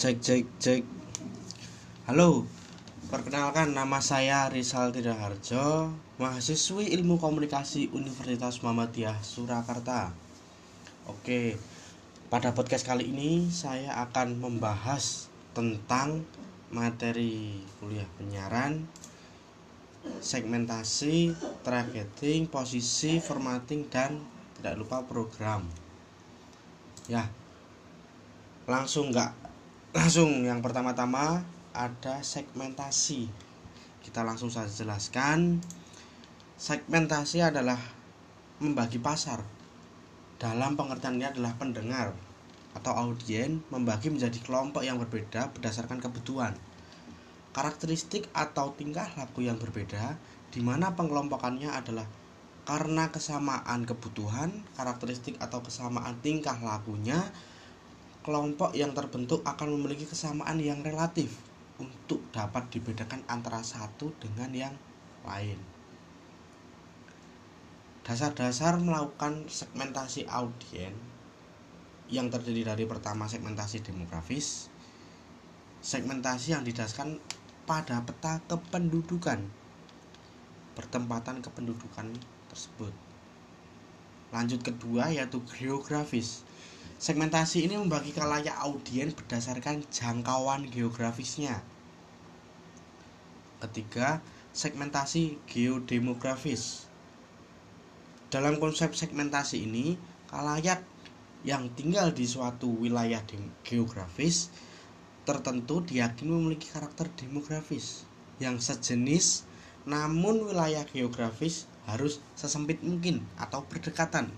cek cek cek halo perkenalkan nama saya Rizal Tidaharjo mahasiswi ilmu komunikasi Universitas Muhammadiyah Surakarta oke pada podcast kali ini saya akan membahas tentang materi kuliah penyiaran segmentasi, targeting, posisi, formatting dan tidak lupa program. Ya. Langsung nggak langsung yang pertama-tama ada segmentasi. Kita langsung saja jelaskan. Segmentasi adalah membagi pasar. Dalam pengertiannya adalah pendengar atau audien membagi menjadi kelompok yang berbeda berdasarkan kebutuhan karakteristik atau tingkah laku yang berbeda di mana pengelompokannya adalah karena kesamaan kebutuhan, karakteristik atau kesamaan tingkah lakunya, kelompok yang terbentuk akan memiliki kesamaan yang relatif untuk dapat dibedakan antara satu dengan yang lain. Dasar-dasar melakukan segmentasi audien yang terdiri dari pertama segmentasi demografis, segmentasi yang didasarkan pada peta kependudukan pertempatan kependudukan tersebut lanjut kedua yaitu geografis segmentasi ini membagi kalayak audien berdasarkan jangkauan geografisnya. Ketiga segmentasi geodemografis. Dalam konsep segmentasi ini kalayak yang tinggal di suatu wilayah geografis tertentu diyakini memiliki karakter demografis yang sejenis namun wilayah geografis harus sesempit mungkin atau berdekatan.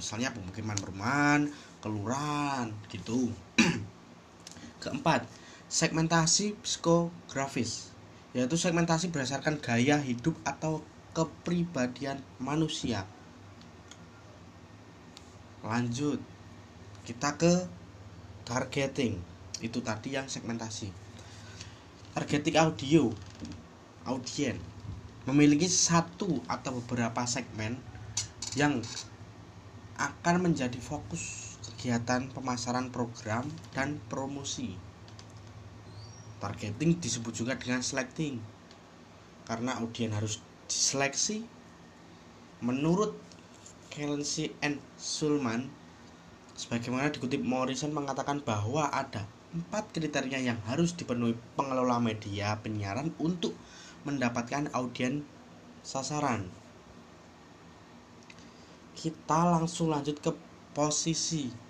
Misalnya pemukiman perumahan kelurahan gitu. Keempat segmentasi psikografis yaitu segmentasi berdasarkan gaya hidup atau kepribadian manusia. Lanjut kita ke targeting itu tadi yang segmentasi. Targeting audio audien memiliki satu atau beberapa segmen yang akan menjadi fokus kegiatan pemasaran program dan promosi targeting disebut juga dengan selecting karena audien harus diseleksi menurut Kelsey and Sulman sebagaimana dikutip Morrison mengatakan bahwa ada empat kriteria yang harus dipenuhi pengelola media penyiaran untuk mendapatkan audien sasaran. Kita langsung lanjut ke posisi.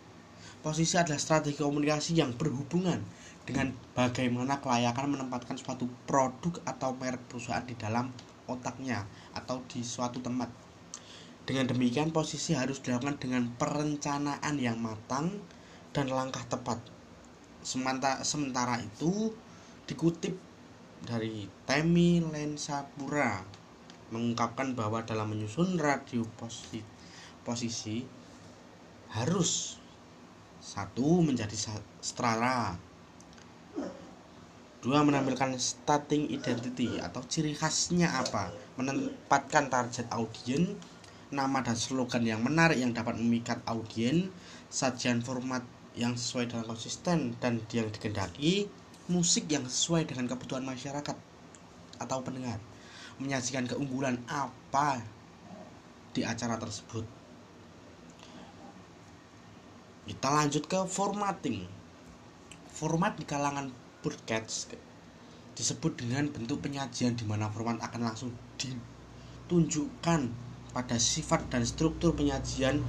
Posisi adalah strategi komunikasi yang berhubungan dengan bagaimana kelayakan menempatkan suatu produk atau merek perusahaan di dalam otaknya atau di suatu tempat. Dengan demikian posisi harus dilakukan dengan perencanaan yang matang dan langkah tepat sementara, itu dikutip dari Temi Lensapura mengungkapkan bahwa dalam menyusun radio posisi, posisi harus satu menjadi setara. Dua menampilkan starting identity atau ciri khasnya apa menempatkan target audien nama dan slogan yang menarik yang dapat memikat audien sajian format yang sesuai dengan konsisten dan yang dikendaki musik yang sesuai dengan kebutuhan masyarakat atau pendengar menyajikan keunggulan apa di acara tersebut kita lanjut ke formatting format di kalangan broadcast disebut dengan bentuk penyajian di mana format akan langsung ditunjukkan pada sifat dan struktur penyajian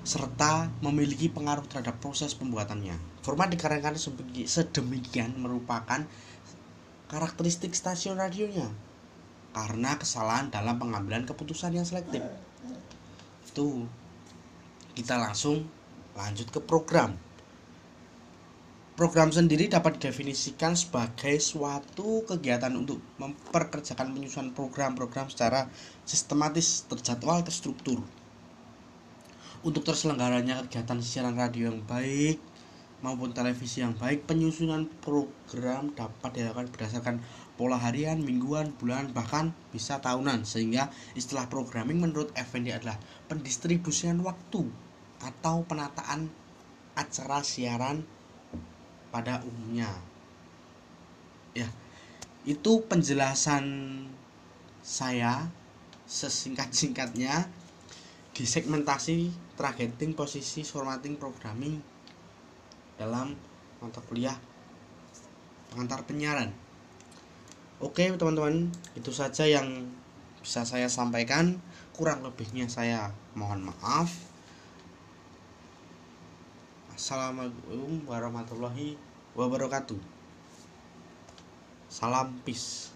serta memiliki pengaruh terhadap proses pembuatannya. Format dikarenakan sedemikian merupakan karakteristik stasiun radionya karena kesalahan dalam pengambilan keputusan yang selektif. Itu kita langsung lanjut ke program. Program sendiri dapat didefinisikan sebagai suatu kegiatan untuk memperkerjakan penyusunan program-program secara sistematis, terjadwal, terstruktur untuk terselenggaranya kegiatan siaran radio yang baik maupun televisi yang baik, penyusunan program dapat dilakukan berdasarkan pola harian, mingguan, bulan, bahkan bisa tahunan. Sehingga istilah programming menurut Effendi adalah pendistribusian waktu atau penataan acara siaran pada umumnya. Ya itu penjelasan saya sesingkat-singkatnya di segmentasi targeting posisi formatting programming dalam mata kuliah pengantar penyiaran. Oke teman-teman itu saja yang bisa saya sampaikan. Kurang lebihnya saya mohon maaf Assalamualaikum warahmatullahi wabarakatuh. Salam peace